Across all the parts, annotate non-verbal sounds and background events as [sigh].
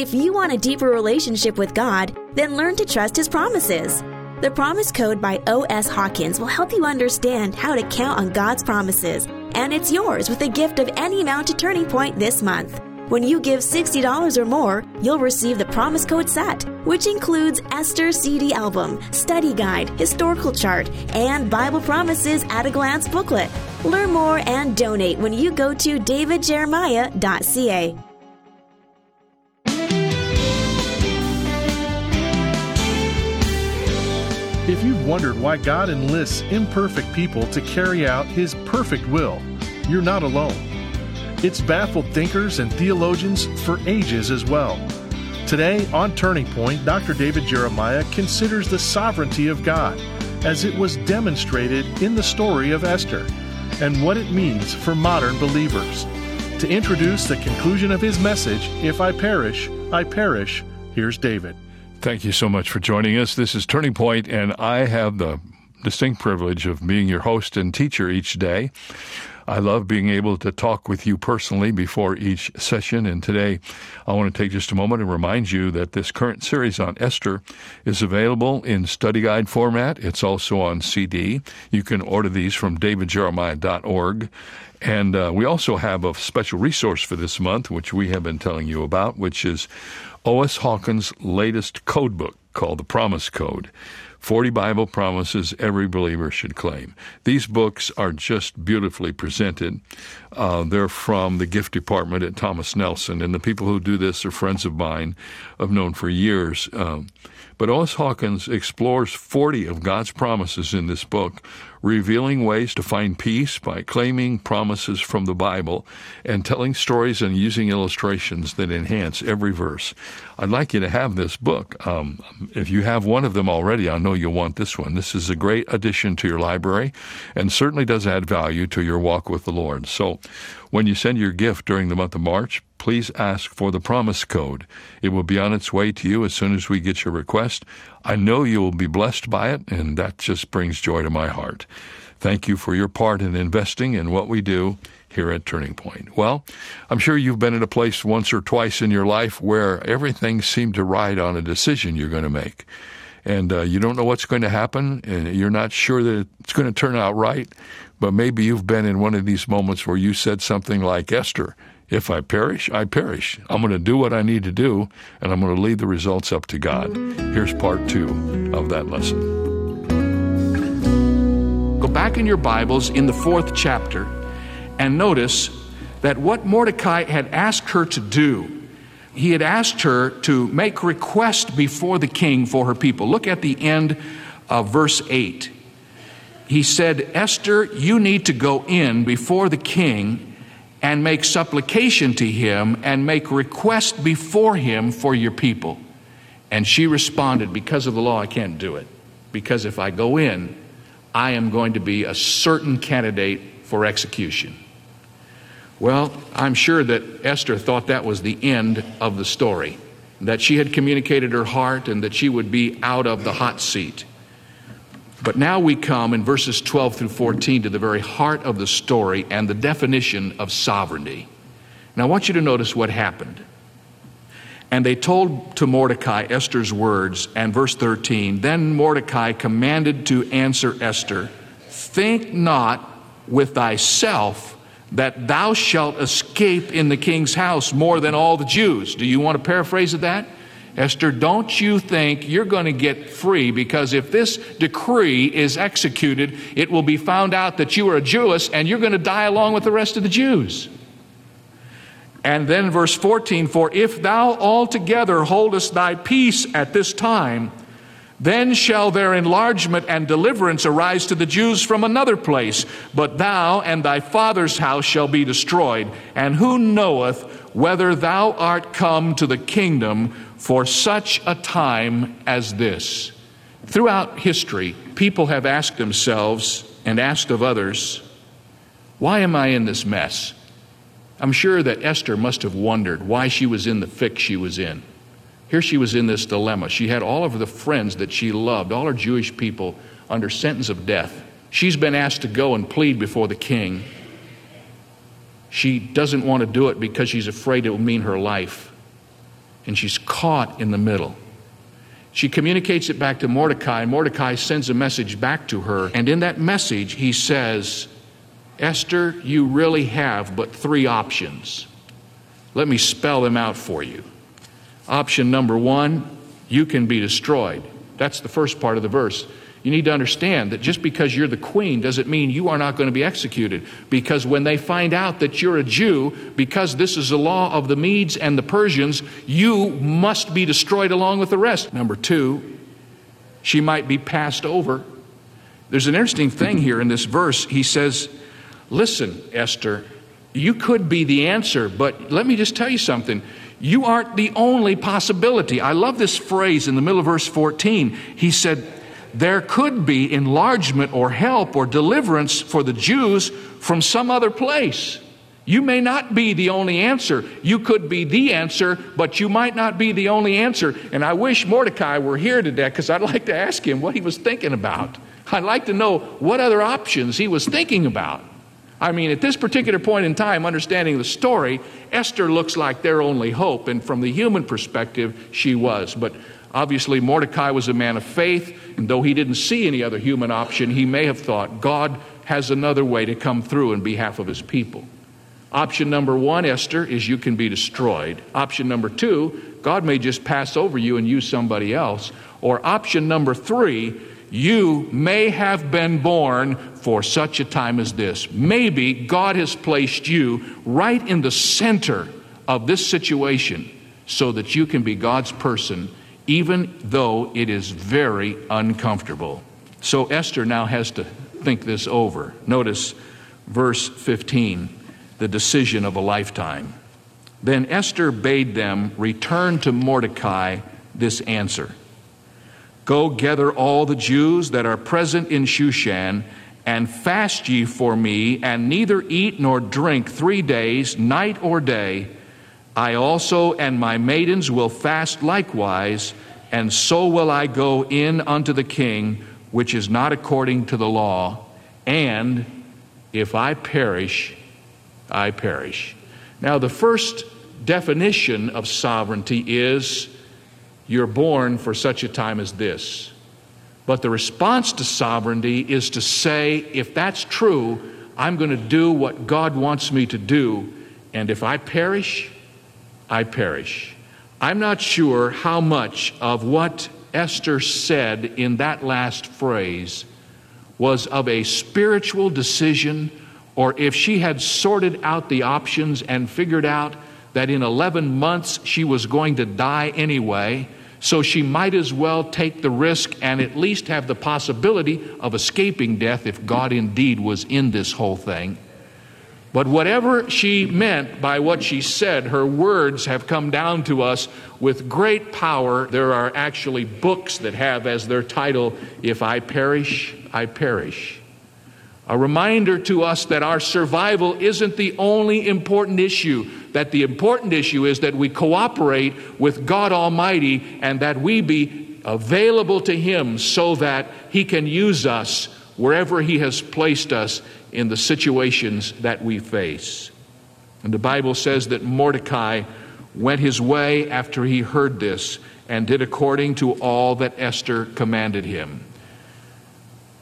If you want a deeper relationship with God, then learn to trust His promises. The Promise Code by O.S. Hawkins will help you understand how to count on God's promises, and it's yours with a gift of any amount to Turning Point this month. When you give $60 or more, you'll receive the Promise Code set, which includes Esther CD album, study guide, historical chart, and Bible Promises at a Glance booklet. Learn more and donate when you go to davidjeremiah.ca. If you've wondered why God enlists imperfect people to carry out His perfect will, you're not alone. It's baffled thinkers and theologians for ages as well. Today, on Turning Point, Dr. David Jeremiah considers the sovereignty of God as it was demonstrated in the story of Esther and what it means for modern believers. To introduce the conclusion of his message, If I Perish, I Perish, here's David. Thank you so much for joining us. This is Turning Point, and I have the distinct privilege of being your host and teacher each day. I love being able to talk with you personally before each session. And today, I want to take just a moment and remind you that this current series on Esther is available in study guide format. It's also on CD. You can order these from davidjeremiah.org. And uh, we also have a special resource for this month, which we have been telling you about, which is O.S. Hawkins' latest code book called The Promise Code. 40 Bible promises every believer should claim. These books are just beautifully presented. Uh, they're from the gift department at Thomas Nelson, and the people who do this are friends of mine I've known for years. Um, but O.S. Hawkins explores 40 of God's promises in this book, revealing ways to find peace by claiming promises from the Bible and telling stories and using illustrations that enhance every verse. I'd like you to have this book. Um, if you have one of them already, I know you'll want this one. This is a great addition to your library and certainly does add value to your walk with the Lord. So when you send your gift during the month of March, please ask for the promise code. It will be on its way to you as soon as we get your request. I know you will be blessed by it, and that just brings joy to my heart. Thank you for your part in investing in what we do here at Turning Point. Well, I'm sure you've been in a place once or twice in your life where everything seemed to ride on a decision you're going to make. And uh, you don't know what's going to happen, and you're not sure that it's going to turn out right. But maybe you've been in one of these moments where you said something like Esther if I perish, I perish. I'm going to do what I need to do, and I'm going to leave the results up to God. Here's part two of that lesson. Go back in your Bibles in the fourth chapter and notice that what Mordecai had asked her to do, he had asked her to make request before the king for her people. Look at the end of verse 8. He said, Esther, you need to go in before the king and make supplication to him and make request before him for your people. And she responded, Because of the law, I can't do it. Because if I go in, I am going to be a certain candidate for execution. Well, I'm sure that Esther thought that was the end of the story, that she had communicated her heart and that she would be out of the hot seat. But now we come in verses 12 through 14 to the very heart of the story and the definition of sovereignty. Now I want you to notice what happened. And they told to Mordecai Esther's words, and verse 13 Then Mordecai commanded to answer Esther, Think not with thyself that thou shalt escape in the king's house more than all the Jews. Do you want to paraphrase that? Esther, don't you think you're going to get free because if this decree is executed, it will be found out that you are a Jewess and you're going to die along with the rest of the Jews. And then verse 14, for if thou altogether holdest thy peace at this time, then shall their enlargement and deliverance arise to the Jews from another place, but thou and thy father's house shall be destroyed. And who knoweth whether thou art come to the kingdom for such a time as this. Throughout history, people have asked themselves and asked of others, Why am I in this mess? I'm sure that Esther must have wondered why she was in the fix she was in. Here she was in this dilemma. She had all of the friends that she loved, all her Jewish people, under sentence of death. She's been asked to go and plead before the king. She doesn't want to do it because she's afraid it will mean her life. and she's caught in the middle. She communicates it back to Mordecai, Mordecai sends a message back to her. And in that message, he says, Esther, you really have but three options. Let me spell them out for you. Option number one, you can be destroyed. That's the first part of the verse. You need to understand that just because you're the queen doesn't mean you are not going to be executed. Because when they find out that you're a Jew, because this is the law of the Medes and the Persians, you must be destroyed along with the rest. Number two, she might be passed over. There's an interesting thing here in this verse. He says, Listen, Esther, you could be the answer, but let me just tell you something. You aren't the only possibility. I love this phrase in the middle of verse 14. He said, There could be enlargement or help or deliverance for the Jews from some other place. You may not be the only answer. You could be the answer, but you might not be the only answer. And I wish Mordecai were here today because I'd like to ask him what he was thinking about. I'd like to know what other options he was thinking about. I mean, at this particular point in time, understanding the story, Esther looks like their only hope. And from the human perspective, she was. But obviously, Mordecai was a man of faith. And though he didn't see any other human option, he may have thought God has another way to come through in behalf of his people. Option number one, Esther, is you can be destroyed. Option number two, God may just pass over you and use somebody else. Or option number three, you may have been born for such a time as this. Maybe God has placed you right in the center of this situation so that you can be God's person, even though it is very uncomfortable. So Esther now has to think this over. Notice verse 15 the decision of a lifetime. Then Esther bade them return to Mordecai this answer. Go gather all the Jews that are present in Shushan, and fast ye for me, and neither eat nor drink three days, night or day. I also and my maidens will fast likewise, and so will I go in unto the king, which is not according to the law. And if I perish, I perish. Now, the first definition of sovereignty is you're born for such a time as this. But the response to sovereignty is to say, if that's true, I'm going to do what God wants me to do. And if I perish, I perish. I'm not sure how much of what Esther said in that last phrase was of a spiritual decision, or if she had sorted out the options and figured out that in 11 months she was going to die anyway so she might as well take the risk and at least have the possibility of escaping death if God indeed was in this whole thing. But whatever she meant by what she said, her words have come down to us with great power. There are actually books that have as their title, If I Perish, I Perish. A reminder to us that our survival isn't the only important issue that the important issue is that we cooperate with God Almighty and that we be available to Him so that He can use us wherever He has placed us in the situations that we face. And the Bible says that Mordecai went his way after he heard this and did according to all that Esther commanded him.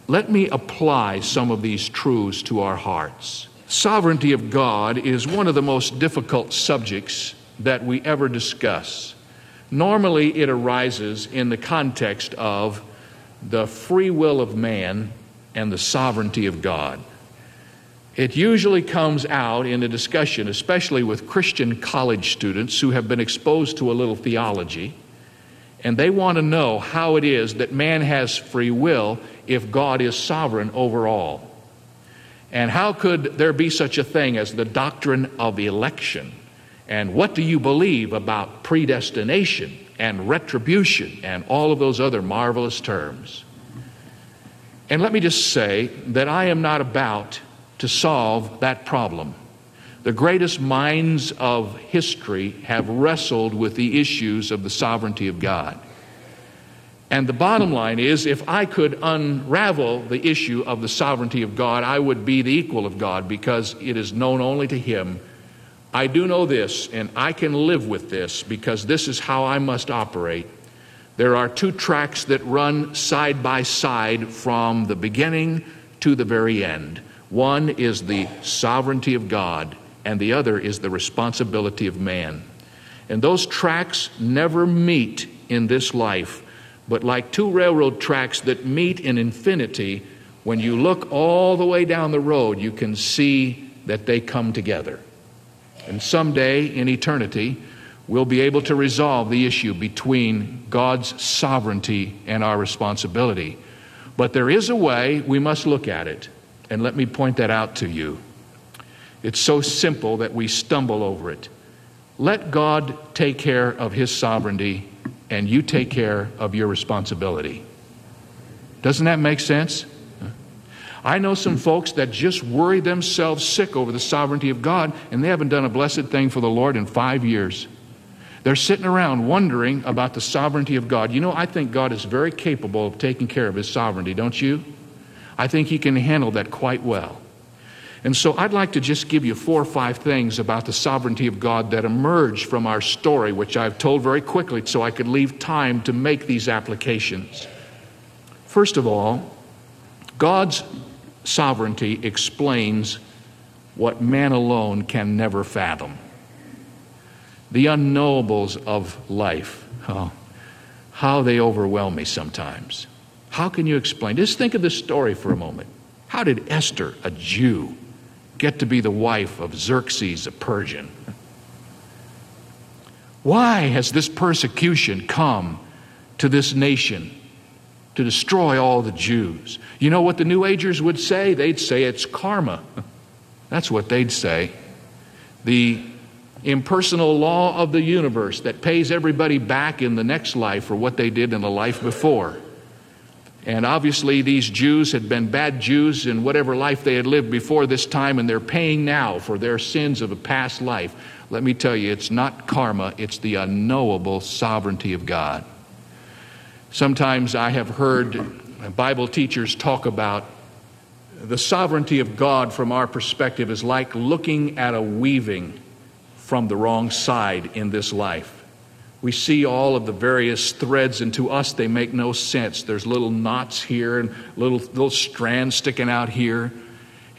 Let me apply some of these truths to our hearts sovereignty of God is one of the most difficult subjects that we ever discuss. Normally, it arises in the context of the free will of man and the sovereignty of God. It usually comes out in a discussion, especially with Christian college students who have been exposed to a little theology, and they want to know how it is that man has free will if God is sovereign over all. And how could there be such a thing as the doctrine of election? And what do you believe about predestination and retribution and all of those other marvelous terms? And let me just say that I am not about to solve that problem. The greatest minds of history have wrestled with the issues of the sovereignty of God. And the bottom line is if I could unravel the issue of the sovereignty of God, I would be the equal of God because it is known only to Him I do know this, and I can live with this because this is how I must operate. There are two tracks that run side by side from the beginning to the very end. One is the sovereignty of God, and the other is the responsibility of man. And those tracks never meet in this life, but like two railroad tracks that meet in infinity, when you look all the way down the road, you can see that they come together. And someday in eternity, we'll be able to resolve the issue between God's sovereignty and our responsibility. But there is a way we must look at it. And let me point that out to you. It's so simple that we stumble over it. Let God take care of His sovereignty, and you take care of your responsibility. Doesn't that make sense? I know some folks that just worry themselves sick over the sovereignty of God, and they haven't done a blessed thing for the Lord in five years. They're sitting around wondering about the sovereignty of God. You know, I think God is very capable of taking care of His sovereignty, don't you? I think He can handle that quite well. And so I'd like to just give you four or five things about the sovereignty of God that emerge from our story, which I've told very quickly so I could leave time to make these applications. First of all, God's sovereignty explains what man alone can never fathom the unknowables of life. Oh, how they overwhelm me sometimes. How can you explain? Just think of this story for a moment. How did Esther, a Jew, get to be the wife of Xerxes, a Persian? Why has this persecution come to this nation to destroy all the Jews? You know what the New Agers would say? They'd say it's karma. [laughs] That's what they'd say. The impersonal law of the universe that pays everybody back in the next life for what they did in the life before. And obviously, these Jews had been bad Jews in whatever life they had lived before this time, and they're paying now for their sins of a past life. Let me tell you, it's not karma, it's the unknowable sovereignty of God. Sometimes I have heard Bible teachers talk about the sovereignty of God from our perspective is like looking at a weaving from the wrong side in this life. We see all of the various threads, and to us, they make no sense. There's little knots here and little, little strands sticking out here.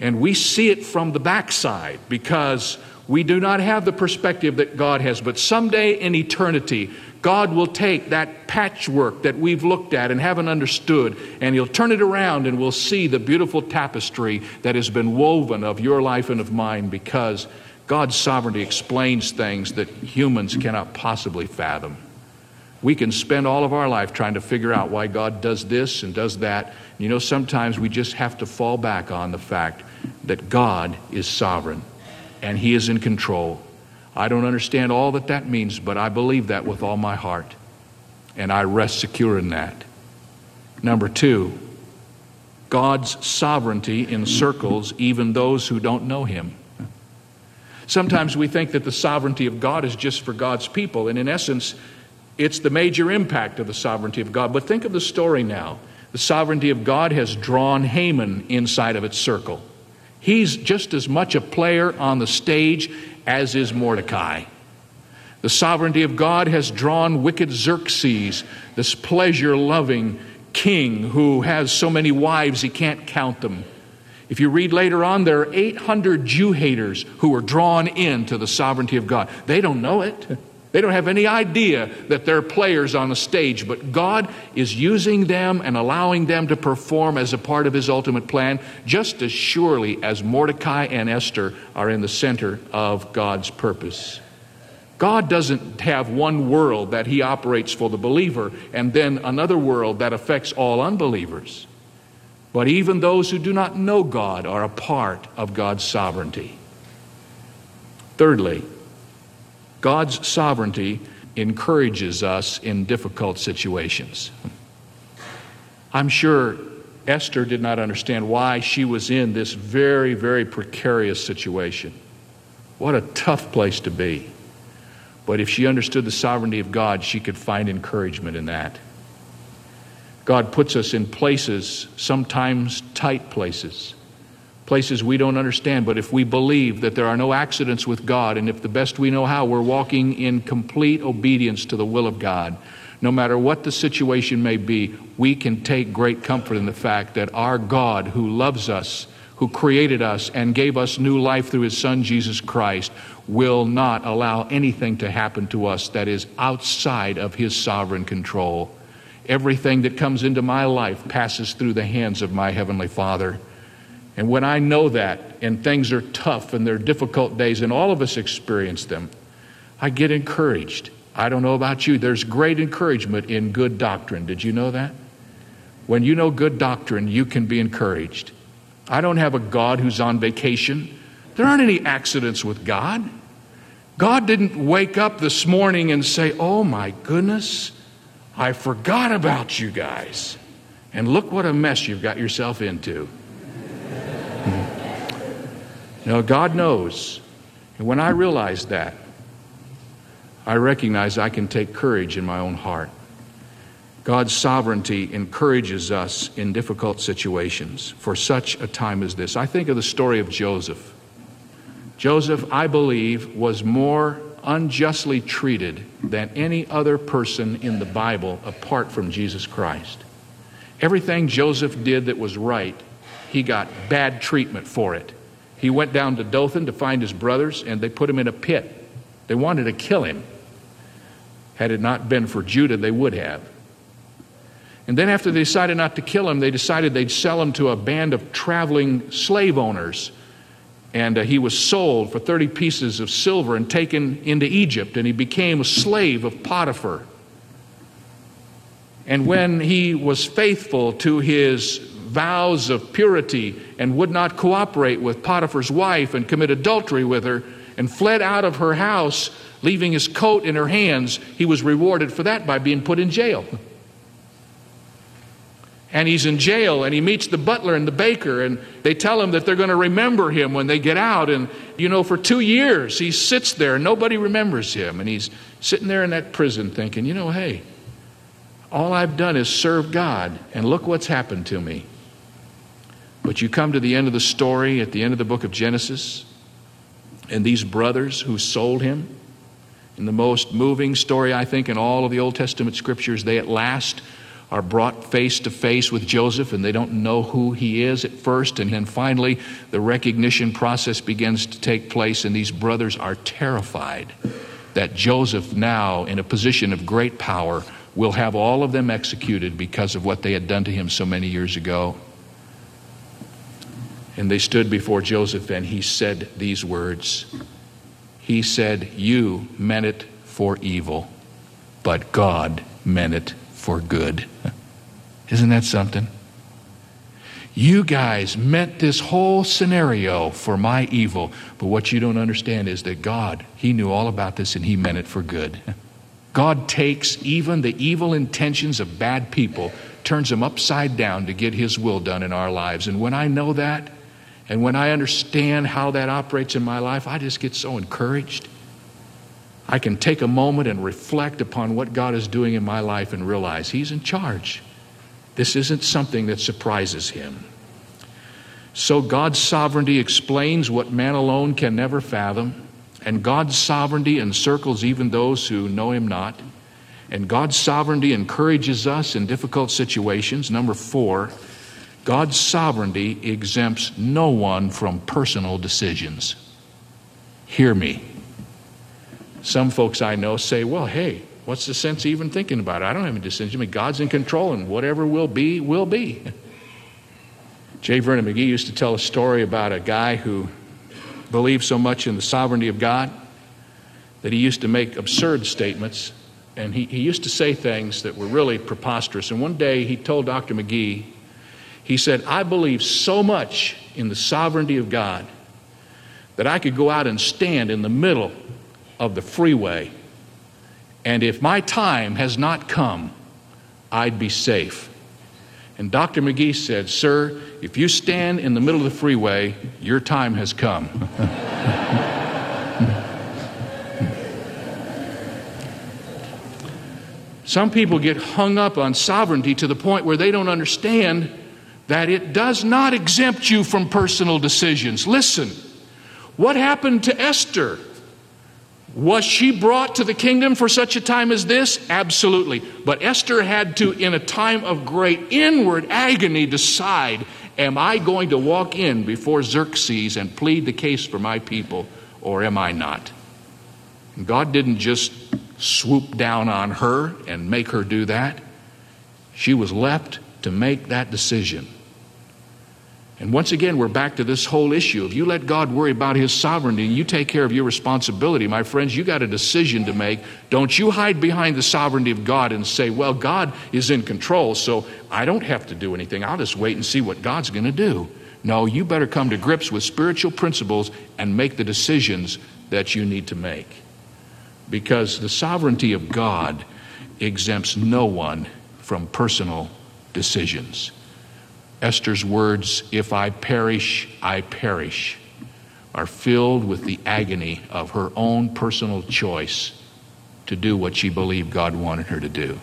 And we see it from the backside because we do not have the perspective that God has. But someday in eternity, God will take that patchwork that we've looked at and haven't understood, and He'll turn it around, and we'll see the beautiful tapestry that has been woven of your life and of mine because God's sovereignty explains things that humans cannot possibly fathom. We can spend all of our life trying to figure out why God does this and does that. You know, sometimes we just have to fall back on the fact that God is sovereign and He is in control. I don't understand all that that means, but I believe that with all my heart. And I rest secure in that. Number two, God's sovereignty encircles even those who don't know Him. Sometimes we think that the sovereignty of God is just for God's people, and in essence, it's the major impact of the sovereignty of God. But think of the story now. The sovereignty of God has drawn Haman inside of its circle. He's just as much a player on the stage as is Mordecai. The sovereignty of God has drawn wicked Xerxes, this pleasure loving king who has so many wives he can't count them. If you read later on, there are 800 Jew haters who are drawn into the sovereignty of God. They don't know it. They don't have any idea that they're players on a stage, but God is using them and allowing them to perform as a part of His ultimate plan, just as surely as Mordecai and Esther are in the center of God's purpose. God doesn't have one world that He operates for the believer and then another world that affects all unbelievers. But even those who do not know God are a part of God's sovereignty. Thirdly, God's sovereignty encourages us in difficult situations. I'm sure Esther did not understand why she was in this very, very precarious situation. What a tough place to be. But if she understood the sovereignty of God, she could find encouragement in that. God puts us in places, sometimes tight places, places we don't understand. But if we believe that there are no accidents with God, and if the best we know how, we're walking in complete obedience to the will of God, no matter what the situation may be, we can take great comfort in the fact that our God, who loves us, who created us and gave us new life through his Son, Jesus Christ, will not allow anything to happen to us that is outside of his sovereign control. Everything that comes into my life passes through the hands of my Heavenly Father. And when I know that, and things are tough and they're difficult days, and all of us experience them, I get encouraged. I don't know about you, there's great encouragement in good doctrine. Did you know that? When you know good doctrine, you can be encouraged. I don't have a God who's on vacation. There aren't any accidents with God. God didn't wake up this morning and say, Oh my goodness, I forgot about you guys. And look what a mess you've got yourself into. Hmm. no, God knows. And when I realize that, I recognize I can take courage in my own heart. God's sovereignty encourages us in difficult situations for such a time as this. I think of the story of Joseph. Joseph, I believe, was more unjustly treated than any other person in the Bible apart from Jesus Christ. Everything Joseph did that was right, he got bad treatment for it. He went down to Dothan to find his brothers, and they put him in a pit. They wanted to kill him. Had it not been for Judah, they would have. And then, after they decided not to kill him, they decided they'd sell him to a band of traveling slave owners. And uh, he was sold for 30 pieces of silver and taken into Egypt, and he became a slave of Potiphar. And when he was faithful to his vows of purity and would not cooperate with Potiphar's wife and commit adultery with her and fled out of her house, leaving his coat in her hands, he was rewarded for that by being put in jail [laughs] and he's in jail and he meets the butler and the baker and they tell him that they're going to remember him when they get out and you know for 2 years he sits there and nobody remembers him and he's sitting there in that prison thinking you know hey all I've done is serve God and look what's happened to me. But you come to the end of the story at the end of the book of Genesis and these brothers who sold him in the most moving story I think in all of the Old Testament scriptures they at last are brought face to face with Joseph and they don't know who he is at first. And then finally, the recognition process begins to take place, and these brothers are terrified that Joseph, now in a position of great power, will have all of them executed because of what they had done to him so many years ago. And they stood before Joseph, and he said these words He said, You meant it for evil, but God meant it for good. Isn't that something? You guys meant this whole scenario for my evil, but what you don't understand is that God, He knew all about this and He meant it for good. God takes even the evil intentions of bad people, turns them upside down to get His will done in our lives. And when I know that, and when I understand how that operates in my life, I just get so encouraged. I can take a moment and reflect upon what God is doing in my life and realize He's in charge. This isn't something that surprises Him. So God's sovereignty explains what man alone can never fathom, and God's sovereignty encircles even those who know Him not. And God's sovereignty encourages us in difficult situations. Number four, God's sovereignty exempts no one from personal decisions. Hear me. Some folks I know say, well, hey, what's the sense even thinking about it? I don't have any decision. I mean, God's in control, and whatever will be, will be. [laughs] J. Vernon McGee used to tell a story about a guy who believed so much in the sovereignty of God that he used to make absurd statements. And he, he used to say things that were really preposterous. And one day he told Dr. McGee, he said, I believe so much in the sovereignty of God that I could go out and stand in the middle of the freeway. And if my time has not come, I'd be safe. And Dr. McGee said, Sir, if you stand in the middle of the freeway, your time has come. [laughs] Some people get hung up on sovereignty to the point where they don't understand that it does not exempt you from personal decisions. Listen, what happened to Esther? Was she brought to the kingdom for such a time as this? Absolutely. But Esther had to, in a time of great inward agony, decide Am I going to walk in before Xerxes and plead the case for my people, or am I not? And God didn't just swoop down on her and make her do that. She was left to make that decision. And once again, we're back to this whole issue. If you let God worry about His sovereignty and you take care of your responsibility, my friends, you got a decision to make. Don't you hide behind the sovereignty of God and say, well, God is in control, so I don't have to do anything. I'll just wait and see what God's going to do. No, you better come to grips with spiritual principles and make the decisions that you need to make. Because the sovereignty of God exempts no one from personal decisions. Esther's words, If I perish, I perish, are filled with the agony of her own personal choice to do what she believed God wanted her to do.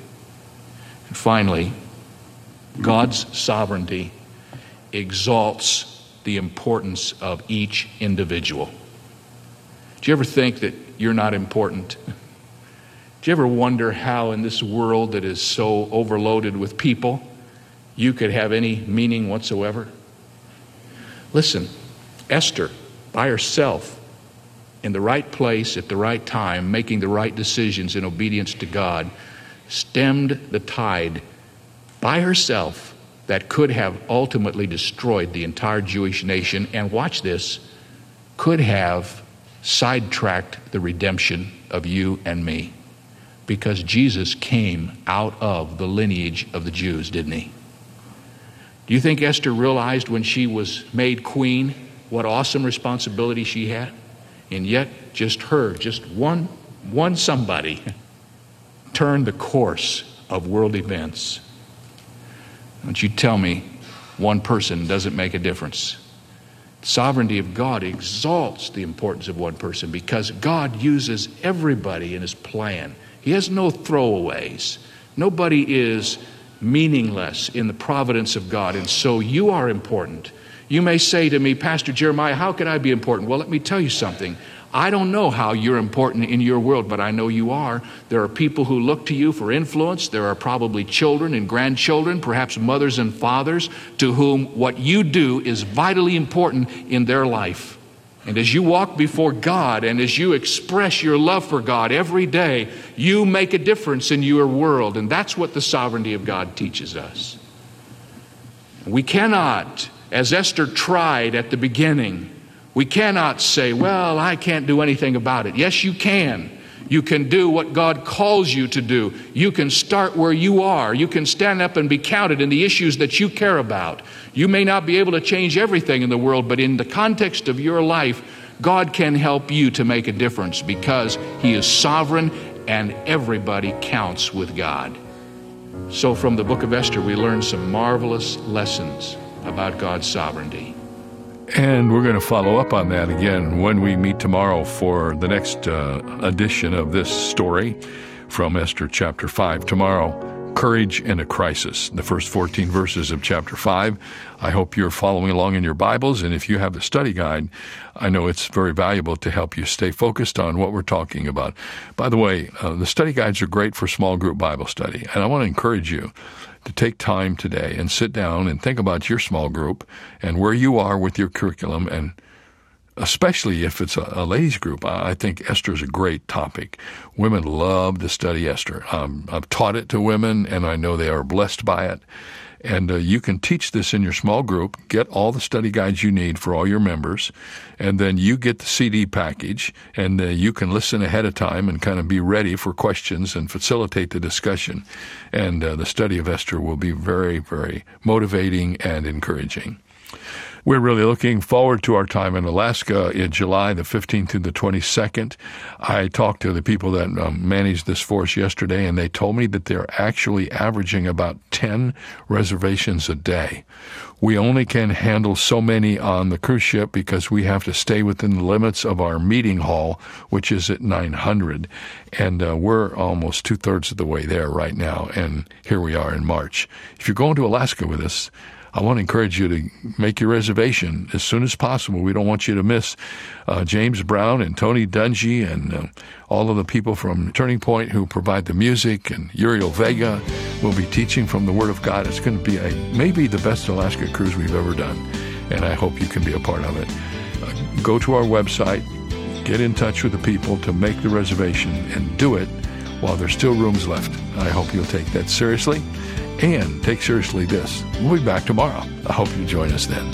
And finally, God's sovereignty exalts the importance of each individual. Do you ever think that you're not important? Do you ever wonder how, in this world that is so overloaded with people, you could have any meaning whatsoever? Listen, Esther, by herself, in the right place at the right time, making the right decisions in obedience to God, stemmed the tide by herself that could have ultimately destroyed the entire Jewish nation, and watch this, could have sidetracked the redemption of you and me. Because Jesus came out of the lineage of the Jews, didn't he? Do you think Esther realized when she was made queen what awesome responsibility she had? And yet, just her, just one, one somebody, turned the course of world events. Don't you tell me one person doesn't make a difference. Sovereignty of God exalts the importance of one person because God uses everybody in his plan. He has no throwaways. Nobody is meaningless in the providence of God. And so you are important. You may say to me, Pastor Jeremiah, how can I be important? Well, let me tell you something. I don't know how you're important in your world, but I know you are. There are people who look to you for influence. There are probably children and grandchildren, perhaps mothers and fathers, to whom what you do is vitally important in their life. And as you walk before God and as you express your love for God every day, you make a difference in your world. And that's what the sovereignty of God teaches us. We cannot, as Esther tried at the beginning, we cannot say, Well, I can't do anything about it. Yes, you can. You can do what God calls you to do. You can start where you are. You can stand up and be counted in the issues that you care about. You may not be able to change everything in the world, but in the context of your life, God can help you to make a difference because He is sovereign and everybody counts with God. So, from the book of Esther, we learn some marvelous lessons about God's sovereignty. And we're going to follow up on that again when we meet tomorrow for the next uh, edition of this story from Esther chapter 5. Tomorrow, courage in a crisis, the first 14 verses of chapter 5. I hope you're following along in your Bibles, and if you have the study guide, I know it's very valuable to help you stay focused on what we're talking about. By the way, uh, the study guides are great for small group Bible study, and I want to encourage you to take time today and sit down and think about your small group and where you are with your curriculum and especially if it's a, a ladies group. I think Esther is a great topic. Women love to study Esther. Um, I've taught it to women and I know they are blessed by it. And uh, you can teach this in your small group, get all the study guides you need for all your members, and then you get the CD package, and uh, you can listen ahead of time and kind of be ready for questions and facilitate the discussion. And uh, the study of Esther will be very, very motivating and encouraging. We're really looking forward to our time in Alaska in July the 15th through the 22nd. I talked to the people that um, managed this force yesterday, and they told me that they're actually averaging about 10 reservations a day. We only can handle so many on the cruise ship because we have to stay within the limits of our meeting hall, which is at 900. And uh, we're almost two thirds of the way there right now. And here we are in March. If you're going to Alaska with us, I want to encourage you to make your reservation as soon as possible. We don't want you to miss uh, James Brown and Tony Dungy and uh, all of the people from Turning Point who provide the music, and Uriel Vega will be teaching from the Word of God. It's going to be a maybe the best Alaska cruise we've ever done, and I hope you can be a part of it. Uh, go to our website, get in touch with the people to make the reservation, and do it while there's still rooms left. I hope you'll take that seriously and take seriously this. We'll be back tomorrow. I hope you join us then.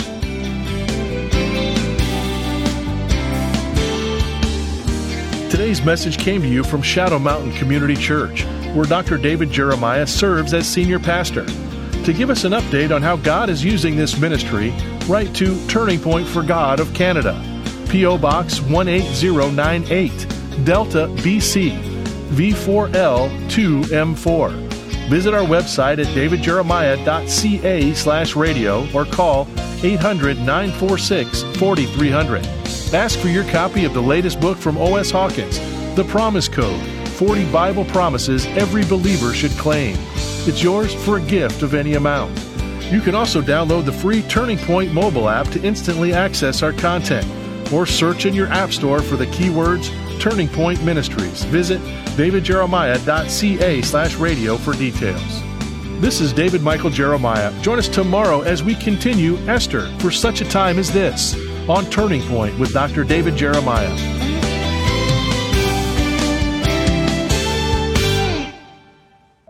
Today's message came to you from Shadow Mountain Community Church, where Dr. David Jeremiah serves as senior pastor. To give us an update on how God is using this ministry, write to Turning Point for God of Canada, P.O. Box 18098, Delta, BC, V4L 2M4. Visit our website at davidjeremiah.ca slash radio or call 800 946 4300. Ask for your copy of the latest book from O.S. Hawkins, The Promise Code 40 Bible Promises Every Believer Should Claim. It's yours for a gift of any amount. You can also download the free Turning Point mobile app to instantly access our content or search in your App Store for the keywords Turning Point Ministries. Visit davidjeremiah.ca slash radio for details. This is David Michael Jeremiah. Join us tomorrow as we continue Esther for such a time as this on Turning Point with Dr. David Jeremiah.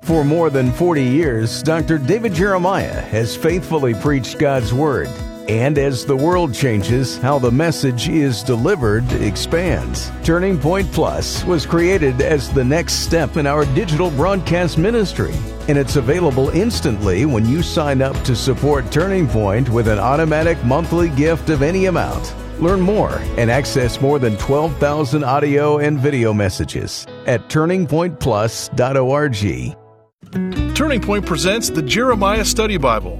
For more than 40 years, Dr. David Jeremiah has faithfully preached God's Word. And as the world changes, how the message is delivered expands. Turning Point Plus was created as the next step in our digital broadcast ministry. And it's available instantly when you sign up to support Turning Point with an automatic monthly gift of any amount. Learn more and access more than 12,000 audio and video messages at turningpointplus.org. Turning Point presents the Jeremiah Study Bible.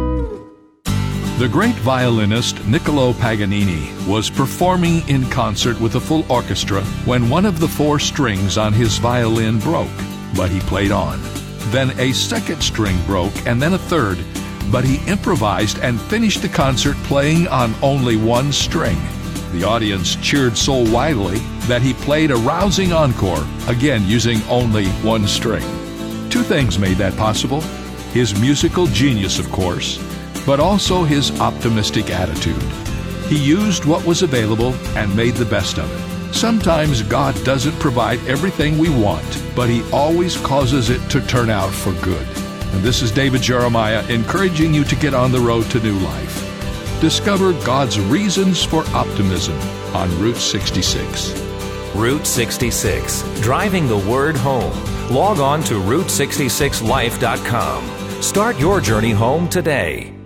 The great violinist Niccolo Paganini was performing in concert with a full orchestra when one of the four strings on his violin broke, but he played on. Then a second string broke, and then a third, but he improvised and finished the concert playing on only one string. The audience cheered so wildly that he played a rousing encore, again using only one string. Two things made that possible his musical genius, of course, but also his optimistic attitude. He used what was available and made the best of it. Sometimes God doesn't provide everything we want, but He always causes it to turn out for good. And this is David Jeremiah encouraging you to get on the road to new life. Discover God's reasons for optimism on Route 66. Route 66, driving the word home. Log on to Route66Life.com. Start your journey home today.